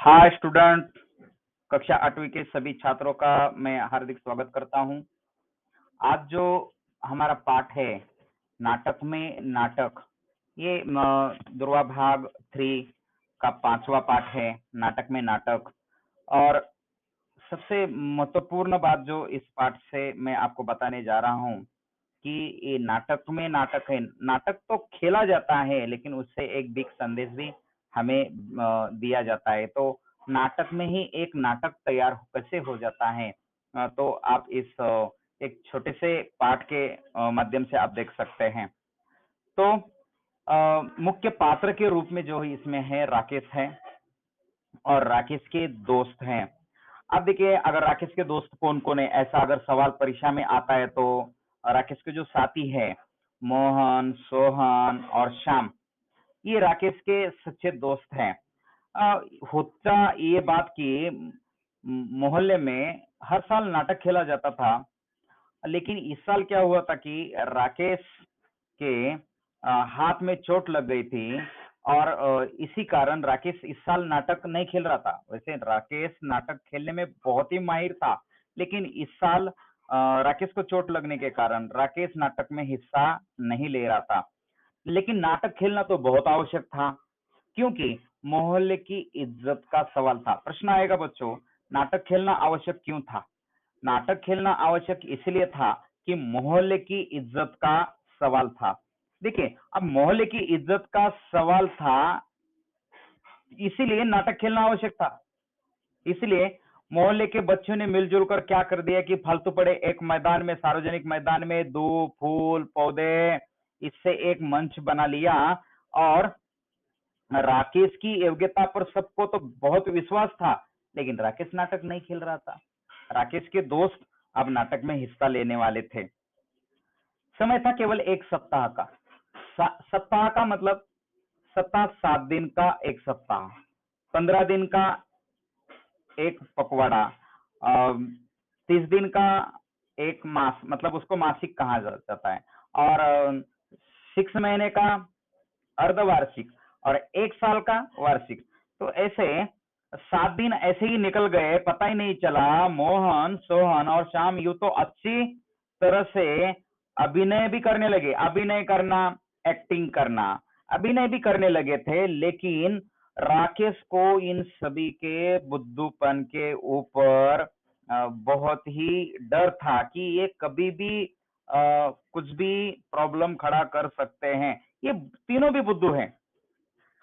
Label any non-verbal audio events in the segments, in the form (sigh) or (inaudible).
Hi student कक्षा आठवीं के सभी छात्रों का मैं हार्दिक स्वागत करता हूँ। आज जो हमारा पाठ है, नाटक में नाटक, ये दुर्वा भाग थ्री का पांचवा पाठ है, नाटक में नाटक। और सबसे महत्वपूर्ण बात जो इस पाठ से मैं आपको बताने जा रहा हूँ कि ये नाटक में नाटक है। नाटक तो खेला जाता है, लेकिन उससे एक बिग संदेश भी हमें दिया जाता है। तो नाटक में ही एक नाटक तैयार कैसे हो जाता है। तो आप इस एक छोटे से पाठ के माध्यम से आप देख सकते हैं। तो मुख्य पात्र के रूप में जो इसमें है राकेश है और राकेश के दोस्त हैं। अब देखिए, अगर राकेश के दोस्त कौन कौन है? ऐसा अगर सवाल परीक्षा में आता है तो राकेश के जो साथी है, मोहन, सोहन और श्याम ये राकेश के सच्चे दोस्त हैं। होता ये बात कि मोहल्ले में हर साल नाटक खेला जाता था, लेकिन इस साल क्या हुआ था कि राकेश के हाथ में चोट लग गई थी और इसी कारण राकेश इस साल नाटक नहीं खेल रहा था। वैसे राकेश नाटक खेलने में बहुत ही माहिर था, लेकिन इस साल राकेश को चोट लगने के कारण राकेश नाटक में हिस्सा नहीं ले रहा था। लेकिन नाटक खेलना तो बहुत आवश्यक था, क्योंकि मोहल्ले की इज़्ज़त का सवाल था। प्रश्न आएगा बच्चों, नाटक खेलना आवश्यक क्यों था? नाटक खेलना आवश्यक इसलिए था कि मोहल्ले की इज़्ज़त का सवाल था। देखिए, अब मोहल्ले की इज़्ज़त का सवाल था, इसीलिए नाटक खेलना आवश्यक था। इसलिए मोहल्ले के बच्चों ने मिलजुल कर क्या कर दिया कि फालतू पड़े एक मैदान में, सार्वजनिक मैदान में, दो फूल, पौधे इससे एक मंच बना लिया और राकेश की योग्यता पर सबको तो बहुत विश्वास था, लेकिन राकेश नाटक नहीं खेल रहा था। राकेश के दोस्त अब नाटक में हिस्सा लेने वाले थे। समय था केवल एक सप्ताह का। सप्ताह का मतलब सप्ताह सात दिन का एक सप्ताह, पंद्रह दिन का एक पकवाड़ा तीस दिन का एक मास मतलब उसको मासिक कहा जाता है। और सिक्स महीने का अर्धवार्षिक और एक साल का वार्षिक। तो ऐसे सात दिन ऐसे ही निकल गए, पता ही नहीं चला। मोहन, सोहन और श्याम यू तो अच्छी तरह से अभिनय भी करने लगे। अभिनय करना एक्टिंग करना, अभिनय भी करने लगे थे, लेकिन राकेश को इन सभी के बुद्धूपन के ऊपर बहुत ही डर था कि ये कभी भी आ, कुछ भी प्रॉब्लम खड़ा कर सकते हैं। ये तीनों भी बुद्धू हैं।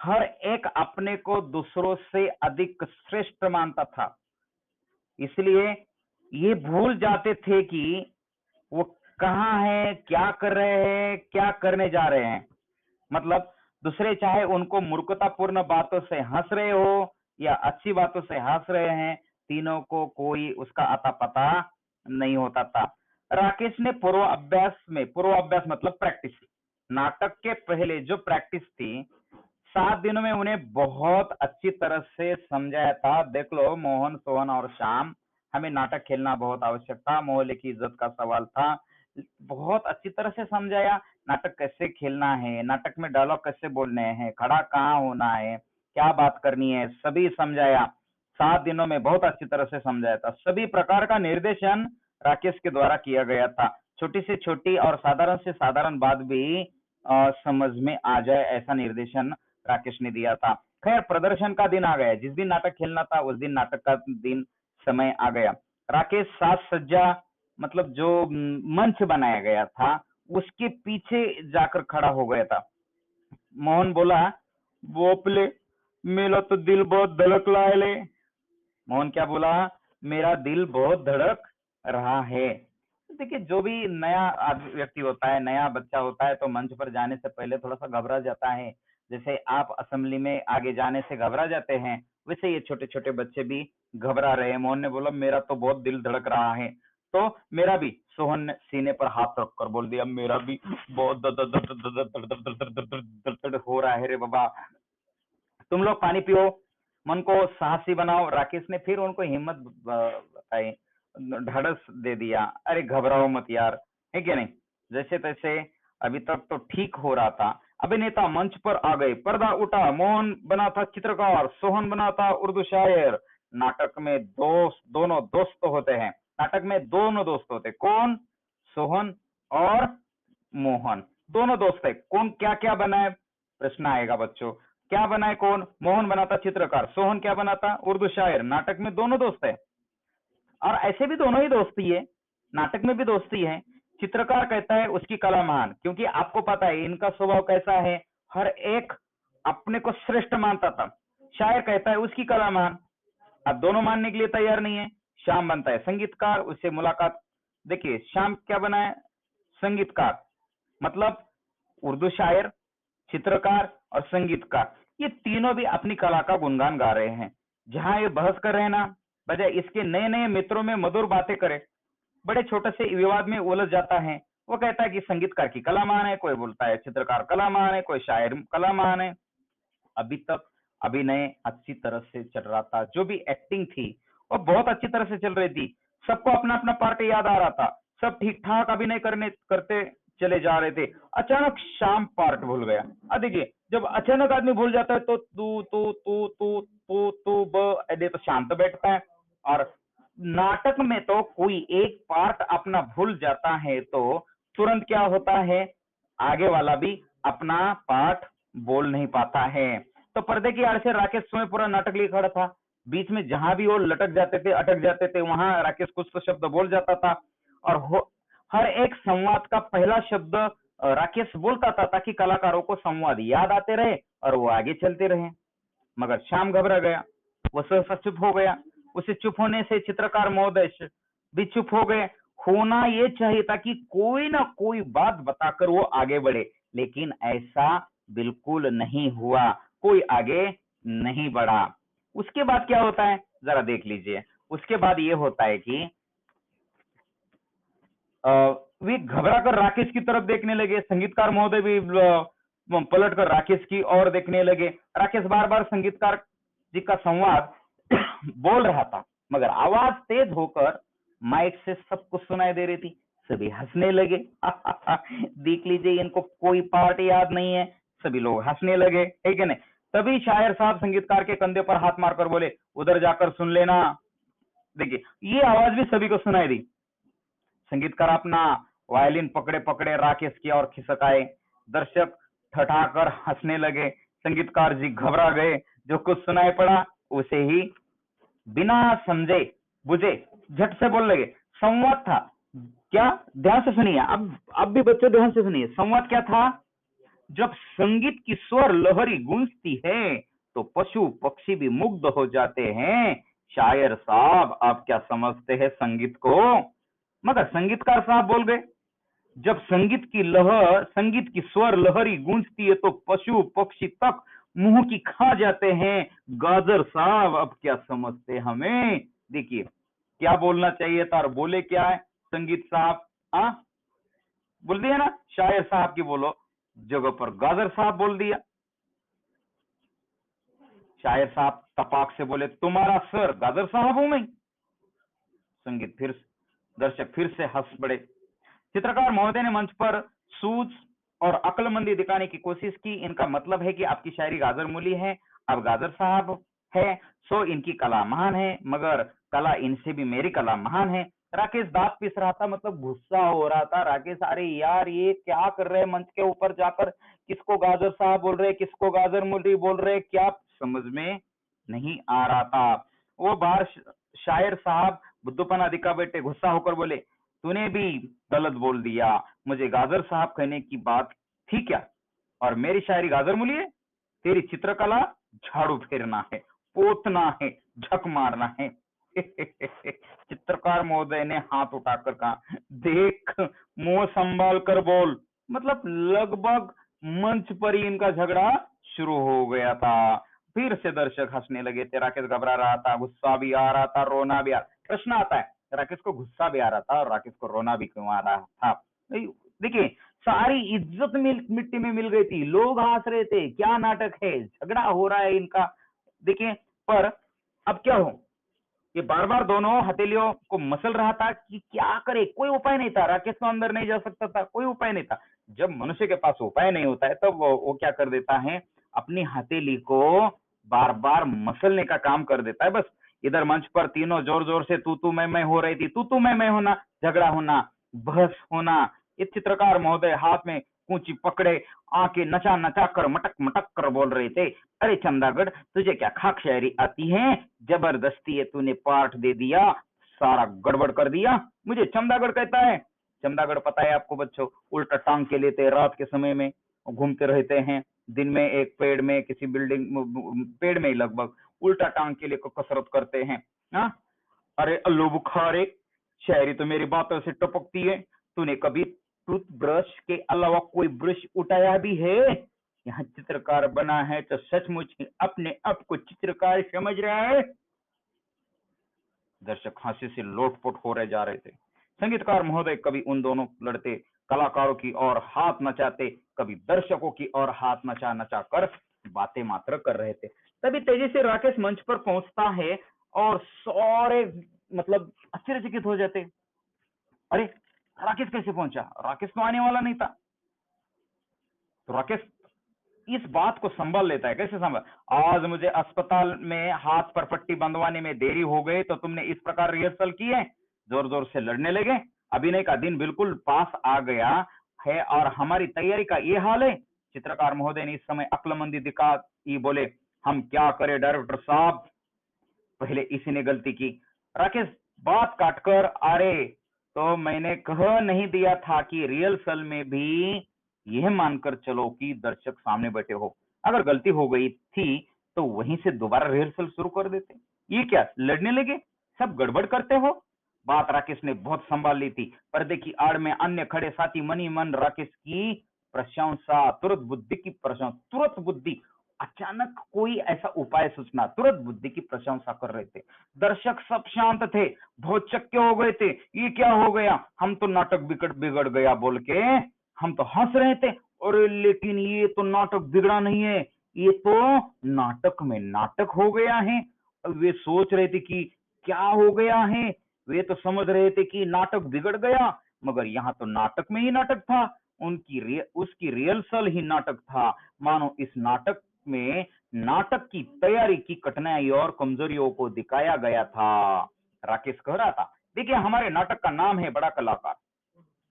हर एक अपने को दूसरों से अधिक श्रेष्ठ मानता था। इसलिए ये भूल जाते थे कि वो कहाँ है क्या कर रहे हैं क्या करने जा रहे हैं। मतलब दूसरे चाहे उनको मूर्खतापूर्ण बातों से हंस रहे हो या अच्छी बातों से हंस रहे हैं तीनों को कोई उसका अता पता नहीं होता था। राकेश ने पूर्व अभ्यास में, पूर्व अभ्यास मतलब प्रैक्टिस नाटक के पहले जो प्रैक्टिस थी, सात दिनों में उन्हें बहुत अच्छी तरह से समझाया था। देख लो, मोहन, सोहन और श्याम, हमें नाटक खेलना बहुत आवश्यक था मोहल्ले की इज़्ज़त का सवाल था। बहुत अच्छी तरह से समझाया, नाटक कैसे खेलना है, नाटक में डायलॉग कैसे बोलने हैं, खड़ा कहाँ होना है, क्या बात करनी है, सभी समझाया। सात दिनों में बहुत अच्छी तरह से समझाया था। सभी प्रकार का निर्देशन राकेश के द्वारा किया गया था। छोटी से छोटी और साधारण से साधारण बात भी आ, समझ में आ जाए ऐसा निर्देशन राकेश ने दिया था। खैर प्रदर्शन का दिन आ गया। जिस दिन नाटक खेलना था उस दिन नाटक का दिन समय आ गया। राकेश साज सज्जा मतलब जो मंच बनाया गया था उसके पीछे जाकर खड़ा हो गया था। मोहन बोला बोपले मेरा तो दिल बहुत धड़क रहा है ले। मोहन क्या बोला मेरा दिल बहुत धड़क रहा है। देखिए, जो भी नया व्यक्ति होता है, नया बच्चा होता है तो मंच पर जाने से पहले थोड़ा सा घबरा जाता है। जैसे आप असेंबली में आगे जाने से घबरा जाते हैं, वैसे ये छोटे छोटे बच्चे भी घबरा रहे हैं। मोहन ने बोला, मेरा तो बहुत दिल धड़क रहा है। तो मेरा भी, सोहन ने सीने पर हाथ रख कर बोल दिया, मेरा भी बहुत हो रहा है रे बाबा तुम लोग पानी पियो मन को साहसी बनाओ राकेश ने फिर उनको हिम्मत बताई ढाढ़स दे दिया। अरे घबराओ मत यार, है क्या नहीं? जैसे तैसे अभी तक तो ठीक हो रहा था। अभिनेता मंच पर आ गए पर्दा उठा, मोहन बना था चित्रकार, सोहन बना था उर्दू शायर। नाटक में दोस्त, दोनों दोस्त होते हैं। नाटक में दोनों दोस्त होते कौन? सोहन और मोहन। दोनों दोस्त है। कौन क्या क्या बनाए? प्रश्न आएगा बच्चों। क्या बनाए कौन? मोहन बनाता चित्रकार, सोहन क्या बनाता? उर्दू शायर। नाटक में दोनों दोस्त है। और ऐसे भी दोनों ही दोस्ती है, नाटक में भी दोस्ती है। चित्रकार कहता है उसकी कला महान, क्योंकि आपको पता है इनका स्वभाव कैसा है, हर एक अपने को श्रेष्ठ मानता था। शायर कहता है उसकी कला महान, अब दोनों मानने के लिए तैयार नहीं है श्याम बनता है। संगीतकार, उससे मुलाकात, देखिए श्याम क्या बना है? संगीतकार मतलब उर्दू शायर, चित्रकार और संगीतकार, ये तीनों भी अपनी कला का गुणगान गा रहे हैं। जहाँ ये बहस कर रहे हैं ना बजाय इसके नए नए मित्रों में मधुर बातें करे। बड़े छोटे से विवाद में उलझ जाता है। वो कहता है कि संगीतकार की कला मान है, कोई बोलता है चित्रकार कला मान है, कोई शायर कला मान है। अभी तक अभिनय अच्छी तरह से चल रहा था। जो भी एक्टिंग थी, वो बहुत अच्छी तरह से चल रही थी। सबको अपना अपना पार्ट याद आ रहा था। सब ठीक ठाक अभिनय करने, करते चले जा रहे थे। अचानक शाम पार्ट भूल गया। अब देखिए, जब अचानक आदमी भूल जाता है तो तू तू तू तू तू तू, ब तो शांत बैठता है। और नाटक में तो कोई एक पार्ट अपना भूल जाता है तो तुरंत क्या होता है? आगे वाला भी अपना पार्ट बोल नहीं पाता है। तो पर्दे की आड़ से राकेश स्वयं पूरा नाटक लिए खड़ा था। बीच में जहाँ भी वो लटक जाते थे, अटक जाते थे, वहाँ राकेश कुछ तो शब्द बोल जाता था। और हर एक संवाद का पहला शब्द राकेश बोलता था ताकि कलाकारों को संवाद याद आते रहे और वो आगे चलते रहे। मगर शाम घबरा गया, वो सहसा हो गया। उसे चुप होने से चित्रकार महोदय भी चुप हो गए। होना ये चाहिए था कि कोई ना कोई बात बताकर वो आगे बढ़े, लेकिन ऐसा बिल्कुल नहीं हुआ। कोई आगे नहीं बढ़ा। उसके बाद क्या होता है? जरा देख लीजिए। उसके बाद ये होता है कि वे घबरा कर राकेश की तरफ़ देखने लगे। संगीतकार महोदय भी पलट कर राकेश की ओर देखने लगे। राकेश बार बार संगीतकार जी का संवाद (coughs) बोल रहा था, मगर आवाज़ तेज होकर माइक से सब कुछ सुनाई दे रही थी। सभी हंसने लगे। (laughs) देख लीजिए, इनको कोई पार्ट याद नहीं है। सभी लोग हंसने लगे ठीक है ना तभी शायर साहब संगीतकार के कंधे पर हाथ मारकर बोले, उधर जाकर सुन लेना। देखिए, ये आवाज़ भी सभी को सुनाई दी। संगीतकार अपना वायलिन पकड़े पकड़े राकेश की ओर खिसकाए दर्शक ठठाकर हंसने लगे। संगीतकार जी घबरा गए। जो कुछ सुनाई पड़ा उसे ही बिना समझे, बुझे, झट से बोल लगे। संवाद था। क्या? ध्यान से सुनिए। अब अब भी बच्चों, ध्यान से सुनिए। संवाद क्या था? जब संगीत की स्वर लहरी गूंजती है तो पशु पक्षी भी मुग्ध हो जाते हैं। शायर साहब, आप क्या समझते हैं संगीत को? मगर संगीतकार साहब बोल गए, जब संगीत की लहर, संगीत की स्वर लहरी गूंजती है तो पशु पक्षी तक मुँह की खा जाते हैं। गाजर साहब अब क्या समझते हमें? देखिए, क्या बोलना चाहिए था और बोले क्या है? संगीत साहब, आ? बोल दिया ना, शायर साहब की बोलो। जगह पर गाजर साहब बोल दिया। शायर साहब तपाक से बोले, तुम्हारा सर गाजर साहब हूँ मैं। संगीत फिर दर्शक फिर से हंस पड़े। चित्रकार महोदय ने मंच पर सूझ और अक्लमंदी दिखाने की कोशिश की। इनका मतलब है कि आपकी शायरी गाजर मूली है, अब गाजर साहब है, सो इनकी कला महान है, मगर कला इनसे भी मेरी कला महान है। राकेश, दांत पीस रहा था मतलब गुस्सा हो रहा था। राकेश, अरे यार, ये क्या कर रहे हैं मंच के ऊपर जाकर? किसको गाजर साहब बोल रहे किसको गाजर मूली बोल रहे क्या समझ में नहीं आ रहा था। वो बाहर शायर साहब बुद्धपना दिखा बैठे गुस्सा होकर बोले तूने भी गलत बोल दिया। मुझे गाजर साहब कहने की बात थी क्या? और मेरी शायरी गाजर मूली है? तेरी चित्रकला झाड़ू फेरना है, पोतना है, झक मारना है। (laughs) चित्रकार महोदय ने हाथ उठाकर कहा, देख, मुँह संभाल कर बोल। मतलब लगभग मंच पर ही इनका झगड़ा शुरू हो गया था। फिर से दर्शक हंसने लगे थे राकेश घबरा रहा था? गुस्सा भी आ रहा था, रोना भी आ रहा प्रश्न आता है राकेश को गुस्सा भी आ रहा था और राकेश को रोना भी क्यों आ रहा था? देखिए सारी इज़्ज़त मिट्टी में मिल गई थी लोग हंस रहे थे क्या नाटक है? झगड़ा हो रहा है इनका। देखिए पर अब क्या हो? ये बार बार दोनों हथेलियों को मसल रहा था कि क्या करे? कोई उपाय नहीं था। राकेश तो अंदर नहीं जा सकता था कोई उपाय नहीं था। जब मनुष्य के पास उपाय नहीं होता है तब तो वो, वो क्या कर देता है? अपनी हथेली को बार बार मसलने का काम कर देता है। बस इधर मंच पर तीनों ज़ोर ज़ोर से तू तू मैं मैं हो रही थी। तू तू मैं मैं होना, झगड़ा होना, बहस होना। ये चित्रकार महोदय हाथ में कूची पकड़े, आके नचा नचा कर, मटक मटक कर बोल रहे थे, अरे चंदागढ़, तुझे क्या खाक शायरी आती है? ज़बरदस्ती है, तूने पाठ दे दिया, सारा गड़बड़ कर दिया, मुझे चंदागढ़ कहता है। चंदागढ़ पता है आपको बच्चों, उल्टा टांग के लेते रात के समय में, घूमते रहते हैं, दिन में एक पेड़ में किसी बिल्डिंग, पेड़ में लगभग उल्टा टांग के लिए कसरत करते हैं, हा? अरे अल्लू बुखारे शायरी तो मेरी बातों से टपकती है। तूने कभी टूथब्रश के अलावा कोई ब्रश उठाया भी है? यहाँ चित्रकार बना है तो सचमुच अपने आप को चित्रकार समझ रहा है। दर्शक हँसी से लोटपोट हो रहे जा रहे थे। संगीतकार महोदय कभी उन दोनों लड़ते, कलाकारों की और हाथ नचाते, कभी दर्शकों की और हाथ नचा नचा कर बातें मात्र कर रहे थे। तभी तेज़ी से राकेश मंच पर पहुँचता है और सारे मतलब आश्चर्यचकित हो जाते अरे, राकेश कैसे पहुँचा? राकेश तो आने वाला नहीं था। तो राकेश इस बात को संभाल लेता है। कैसे संभाल? आज मुझे अस्पताल में हाथ पर पट्टी बंधवाने में देरी हो गई तो तुमने इस प्रकार रिहर्सल की है ज़ोर ज़ोर से लड़ने लगे। अभिनय का दिन बिल्कुल पास आ गया है और हमारी तैयारी का ये हाल है। चित्रकार महोदय ने इस समय अक्लमंदी दिखा ये बोले हम क्या करें? डायरेक्टर साहब। पहले इसी ने गलती की। राकेश, बात काटकर अरे तो मैंने कह नहीं दिया था कि रिहर्सल में भी यह मानकर चलो कि दर्शक सामने बैठे हो। अगर गलती हो गई थी तो वहीं से दोबारा रिहर्सल शुरू कर देते। ये क्या, लड़ने लगे? सब गड़बड़ करते हो? बात राकेश ने बहुत संभाल ली थी। पर्दे की आड़ में अन्य खड़े साथी मनी मन राकेश की प्रशंसा, तुरंत बुद्धि की प्रशंसा, तुरंत बुद्धि अचानक कोई ऐसा उपाय सूचना तुरंत बुद्धि की प्रशंसा कर रहे थे। दर्शक सब शांत थे बहुत चक्के हो गए थे ये क्या हो गया? हम तो नाटक बिगड़ बिगड़ गया बोल के हम तो हंस रहे थे। और लेकिन ये तो नाटक बिगड़ा नहीं है ये तो नाटक में नाटक हो गया है। वे सोच रहे थे कि क्या हो गया है वे तो समझ रहे थे कि नाटक बिगड़ गया मगर यहाँ तो नाटक में ही नाटक था उनकी रि, उसकी रिहर्सल ही नाटक था। मानो इस नाटक में नाटक की तैयारी की कठिनाई और कमजोरियों को दिखाया गया था। राकेश कह रहा था, देखिए, हमारे नाटक का नाम है बड़ा कलाकार।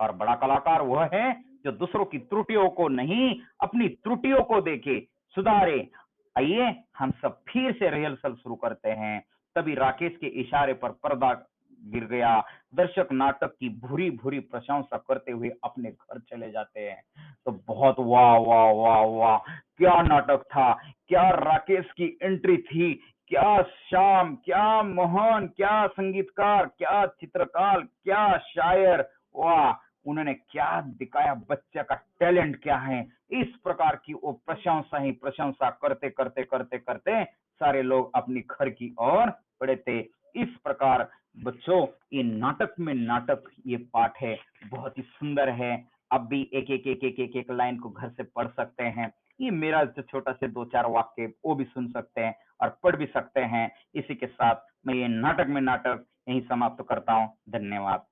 और बड़ा कलाकार वह है जो दूसरों की त्रुटियों को नहीं, अपनी त्रुटियों को देखे। सुधारे। आइए, हम सब फिर से रिहर्सल शुरू करते हैं। तभी राकेश के इशारे पर पर्दा गिर गया। दर्शक नाटक की भूरी भूरी प्रशंसा करते हुए अपने घर चले जाते हैं। तो बहुत वाह वाह वाह वाह। क्या नाटक था? क्या राकेश की एंट्री थी? क्या शाम क्या मोहन, क्या संगीतकार, क्या चित्रकार, क्या शायर? वाह, उन्होंने क्या दिखाया? बच्चे का टैलेंट क्या है? इस प्रकार की वो प्रशंसा ही प्रशंसा करते करते करते करते सारे लोग अपनी घर की ओर पड़े थे। इस प्रकार बच्चों, ये नाटक में नाटक ये पाठ है, बहुत ही सुंदर है। अब भी एक एक एक एक एक एक लाइन को घर से पढ़ सकते हैं। ये मेरा जो छोटा से दो, चार वाक्य, वो भी सुन सकते हैं और पढ़ भी सकते हैं। इसी के साथ मैं ये नाटक में नाटक यही समाप्त करता हूँ। धन्यवाद।